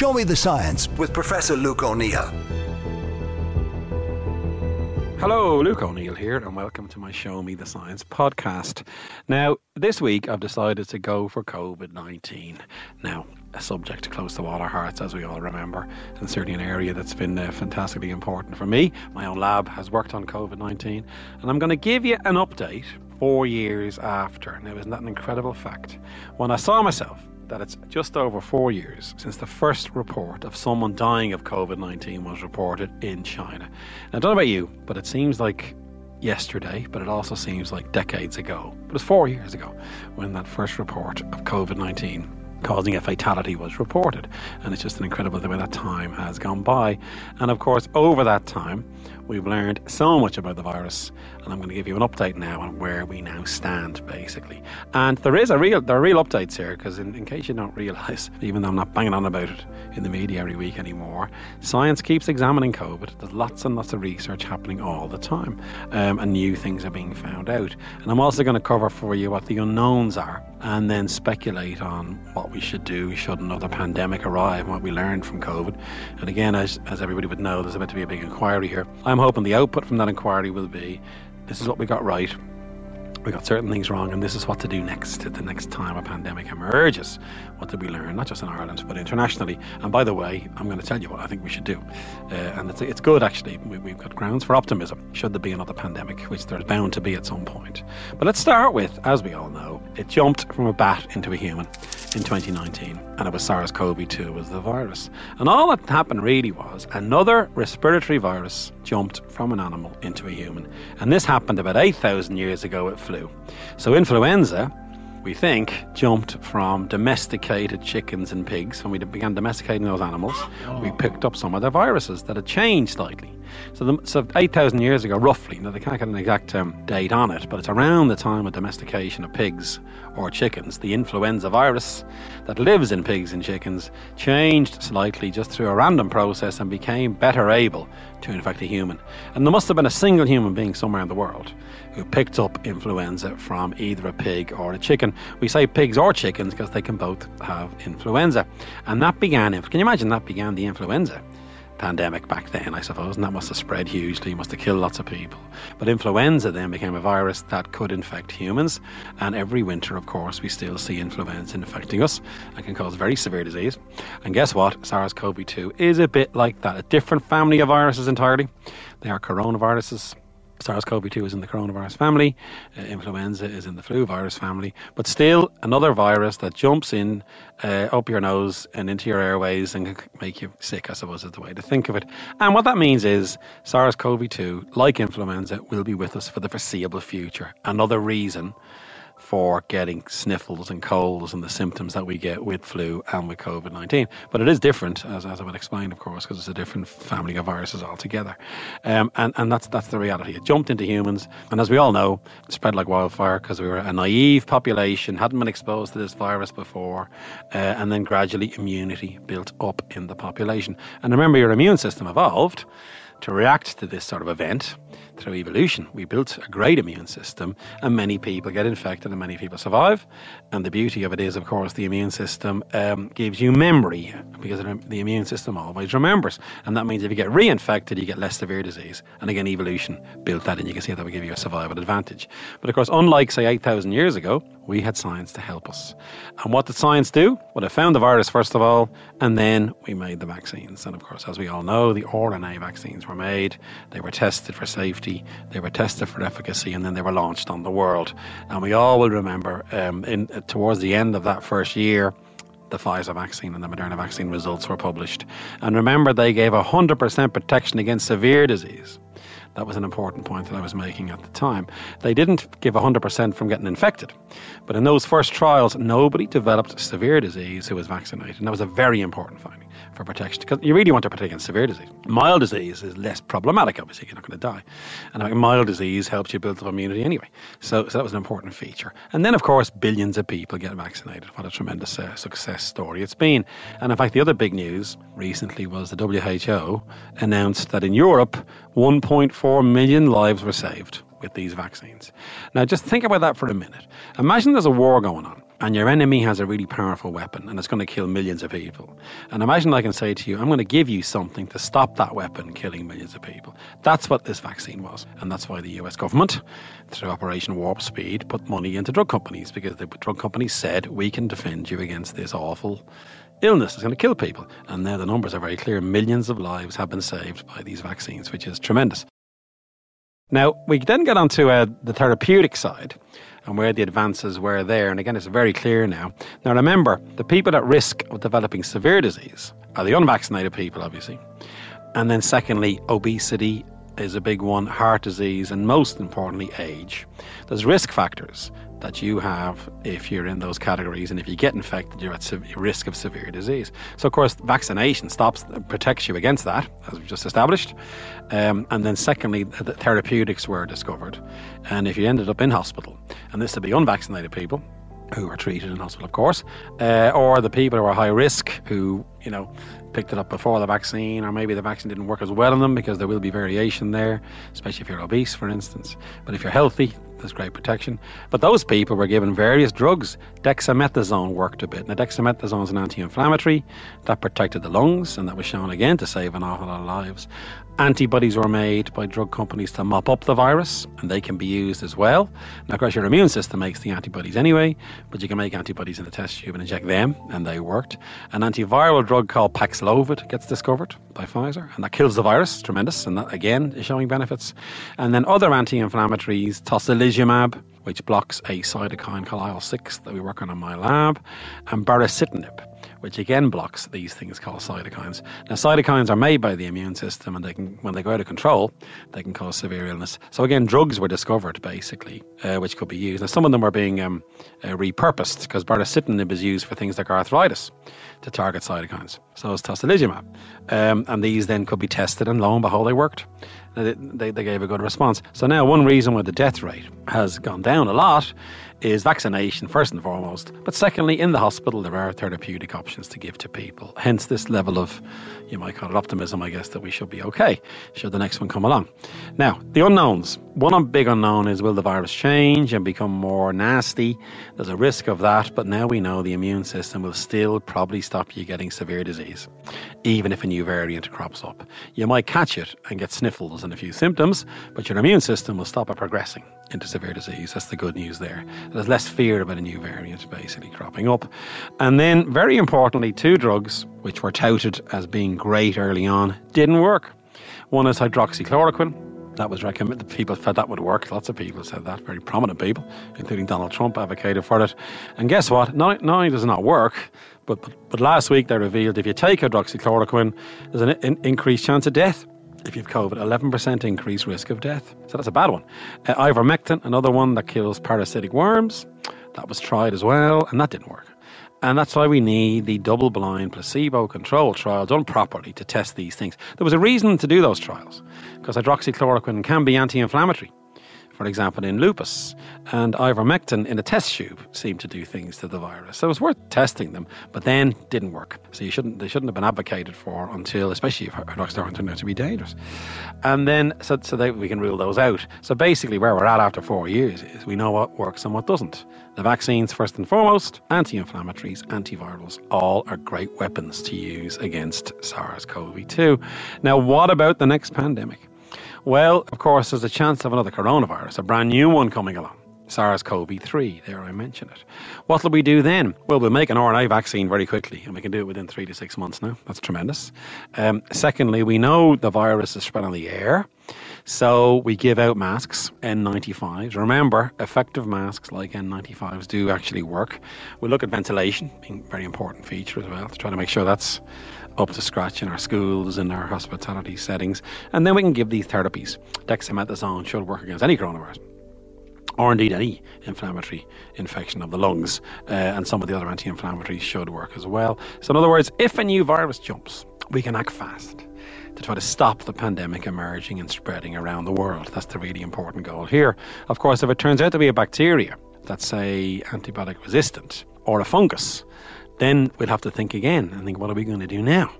Show Me the Science with Professor Luke O'Neill. Hello, Luke O'Neill here, and welcome to my Show Me the Science podcast. Now, this week I've decided to go for COVID 19. Now, a subject close to all our hearts, as we all remember, and certainly an area that's been uh, fantastically important for me. My own lab has worked on COVID 19, and I'm going to give you an update four years after. Now, isn't that an incredible fact? When I saw myself that it's just over four years since the first report of someone dying of COVID 19 was reported in China. Now, I don't know about you, but it seems like yesterday, but it also seems like decades ago. But it's four years ago when that first report of COVID 19 causing a fatality was reported. And it's just an incredible the way that time has gone by. And of course, over that time, we've learned so much about the virus. And I'm going to give you an update now on where we now stand, basically. And there is a real, there are real updates here, because in, in case you don't realise, even though I'm not banging on about it in the media every week anymore, science keeps examining COVID. There's lots and lots of research happening all the time, um, and new things are being found out. And I'm also going to cover for you what the unknowns are, and then speculate on what we should do should another pandemic arrive and what we learned from COVID. And again, as, as everybody would know, there's about to be a big inquiry here. I'm hoping the output from that inquiry will be this is what we got right, we got certain things wrong, and this is what to do next the next time a pandemic emerges. What did we learn, not just in Ireland, but internationally? And by the way, I'm going to tell you what I think we should do. Uh, and it's, it's good, actually. We, have got grounds for optimism, should there be another pandemic, which there's bound to be at some point. But let's start with, as we all know, it jumped from a bat into a human in 2019, and it was SARS CoV 2 was the virus. And all that happened really was another respiratory virus jumped from an animal into a human. And this happened about 8,000 years ago with flu. So, influenza we think, jumped from domesticated chickens and pigs. When we began domesticating those animals, we oh. picked up some of their viruses that had changed slightly. So, the, so 8,000 years ago, roughly, now they can't get an exact um, date on it, but it's around the time of domestication of pigs or chickens. The influenza virus that lives in pigs and chickens changed slightly just through a random process and became better able to infect a human. And there must have been a single human being somewhere in the world who picked up influenza from either a pig or a chicken. We say pigs or chickens because they can both have influenza. And that began, can you imagine that began the influenza? Pandemic back then, I suppose, and that must have spread hugely, must have killed lots of people. But influenza then became a virus that could infect humans, and every winter, of course, we still see influenza infecting us and can cause very severe disease. And guess what? SARS CoV 2 is a bit like that, a different family of viruses entirely. They are coronaviruses, SARS-CoV-2 is in the coronavirus family, uh, influenza is in the flu virus family, but still another virus that jumps in uh, up your nose and into your airways and can make you sick, I suppose is the way to think of it. And what that means is SARS-CoV-2, like influenza, will be with us for the foreseeable future. Another reason for getting sniffles and colds and the symptoms that we get with flu and with COVID 19. But it is different, as, as I would explain, of course, because it's a different family of viruses altogether. Um, and, and that's, that's the reality. It jumped into humans, and as we all know, spread like wildfire because we were a naive population, hadn't been exposed to this virus before, uh, and then gradually immunity built up in the population. And remember, your immune system evolved to react to this sort of event through evolution. We built a great immune system, and many people get infected and many people survive. And the beauty of it is, of course, the immune system um, gives you memory because the immune system always remembers. And that means if you get reinfected, you get less severe disease. And again, evolution built that, and you can see that would give you a survival advantage. But of course, unlike, say, 8,000 years ago, we had science to help us. And what did science do? Well, it found the virus, first of all, and then we made the vaccines. And of course, as we all know, the RNA vaccines were made, they were tested for safety, they were tested for efficacy, and then they were launched on the world. And we all will remember um, in, towards the end of that first year, the Pfizer vaccine and the Moderna vaccine results were published. And remember, they gave 100% protection against severe disease. That was an important point that I was making at the time. They didn't give 100% from getting infected. But in those first trials, nobody developed severe disease who was vaccinated. And that was a very important finding for protection because you really want to protect against severe disease. Mild disease is less problematic, obviously, you're not going to die. And mild disease helps you build up immunity anyway. So, so that was an important feature. And then, of course, billions of people get vaccinated. What a tremendous uh, success story it's been. And in fact, the other big news recently was the WHO announced that in Europe, 1.4 million lives were saved with these vaccines. Now, just think about that for a minute. Imagine there's a war going on and your enemy has a really powerful weapon and it's going to kill millions of people. And imagine I can say to you, I'm going to give you something to stop that weapon killing millions of people. That's what this vaccine was. And that's why the US government, through Operation Warp Speed, put money into drug companies because the drug companies said, we can defend you against this awful illness is going to kill people. And now the numbers are very clear. Millions of lives have been saved by these vaccines, which is tremendous. Now, we then get onto uh, the therapeutic side and where the advances were there. And again, it's very clear now. Now, remember, the people at risk of developing severe disease are the unvaccinated people, obviously. And then, secondly, obesity is a big one, heart disease, and most importantly, age. There's risk factors that you have if you're in those categories, and if you get infected, you're at risk of severe disease. So, of course, vaccination stops, protects you against that, as we've just established. Um, and then, secondly, the therapeutics were discovered. And if you ended up in hospital, and this would be unvaccinated people, who are treated in hospital, of course, uh, or the people who are high risk who, you know, picked it up before the vaccine, or maybe the vaccine didn't work as well on them because there will be variation there, especially if you're obese, for instance. But if you're healthy, there's great protection. But those people were given various drugs. Dexamethasone worked a bit. Now, dexamethasone is an anti inflammatory that protected the lungs, and that was shown again to save an awful lot of lives. Antibodies were made by drug companies to mop up the virus, and they can be used as well. Now, of course, your immune system makes the antibodies anyway, but you can make antibodies in a test tube and inject them, and they worked. An antiviral drug called Paxlovid gets discovered by Pfizer, and that kills the virus, tremendous, and that again is showing benefits. And then other anti inflammatories, tocilizumab, which blocks a cytokine called IL 6 that we work on in my lab, and baricitinib which again blocks these things called cytokines. Now, cytokines are made by the immune system, and they can, when they go out of control, they can cause severe illness. So again, drugs were discovered basically, uh, which could be used. Now, some of them are being um, uh, repurposed because baricitinib is used for things like arthritis to target cytokines. So is tocilizumab, um, and these then could be tested, and lo and behold, they worked. They, they, they gave a good response. So now, one reason why the death rate has gone down a lot is vaccination, first and foremost. But secondly, in the hospital, there are therapeutic options to give to people. Hence, this level of, you might call it optimism, I guess, that we should be okay should the next one come along. Now, the unknowns. One big unknown is will the virus change and become more nasty? There's a risk of that, but now we know the immune system will still probably stop you getting severe disease, even if a new variant crops up. You might catch it and get sniffles and a few symptoms, but your immune system will stop it progressing into severe disease. That's the good news there. There's less fear about a new variant basically cropping up. And then, very importantly, two drugs which were touted as being great early on didn't work. One is hydroxychloroquine. That was recommended. People said that would work. Lots of people said that. Very prominent people, including Donald Trump, advocated for it. And guess what? Not, not only does it not work, but, but, but last week they revealed if you take hydroxychloroquine, there's an in, increased chance of death if you've COVID, 11% increased risk of death. So that's a bad one. Uh, ivermectin, another one that kills parasitic worms, that was tried as well, and that didn't work. And that's why we need the double blind placebo controlled trial done properly to test these things. There was a reason to do those trials because hydroxychloroquine can be anti inflammatory for example, in lupus. And ivermectin in a test tube seemed to do things to the virus. So it was worth testing them, but then didn't work. So you shouldn't they shouldn't have been advocated for until, especially if hydroxychloroquine turned out to be dangerous. And then so so that we can rule those out. So basically, where we're at after four years is we know what works and what doesn't. The vaccines, first and foremost, anti-inflammatories, antivirals, all are great weapons to use against SARS-CoV-2. Now, what about the next pandemic? Well, of course, there's a chance of another coronavirus, a brand new one coming along. SARS CoV 3, there I mention it. What will we do then? Well, we'll make an RNA vaccine very quickly, and we can do it within three to six months now. That's tremendous. Um, secondly, we know the virus is spread on the air, so we give out masks, N95s. Remember, effective masks like N95s do actually work. We look at ventilation, being a very important feature as well, to try to make sure that's up to scratch in our schools, and our hospitality settings. And then we can give these therapies. Dexamethasone should work against any coronavirus or indeed any inflammatory infection of the lungs. Uh, and some of the other anti inflammatories should work as well. So, in other words, if a new virus jumps, we can act fast to try to stop the pandemic emerging and spreading around the world. That's the really important goal here. Of course, if it turns out to be a bacteria that's, say, antibiotic resistant or a fungus, then we'll have to think again and think, what are we going to do now?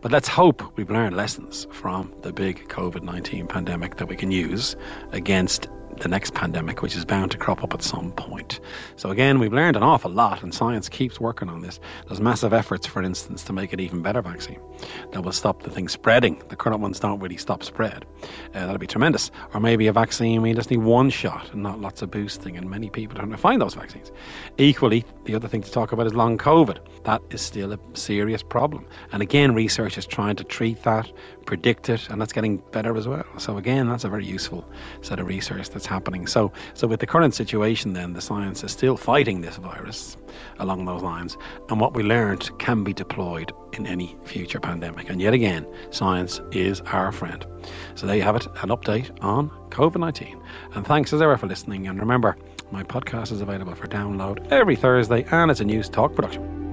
But let's hope we've learned lessons from the big COVID 19 pandemic that we can use against the next pandemic, which is bound to crop up at some point. So, again, we've learned an awful lot, and science keeps working on this. There's massive efforts, for instance, to make it even better vaccine that will stop the thing spreading. The current ones don't really stop spread. Uh, that'll be tremendous. Or maybe a vaccine, we just need one shot and not lots of boosting, and many people to find those vaccines. Equally, the other thing to talk about is long COVID. That is still a serious problem. And again, research is trying to treat that, predict it, and that's getting better as well. So again, that's a very useful set of research that's happening. So, so with the current situation, then the science is still fighting this virus along those lines, and what we learned can be deployed in any future pandemic. And yet again, science is our friend. So there you have it, an update on COVID nineteen. And thanks as ever for listening. And remember, my podcast is available for download every Thursday, and it's a Newstalk production.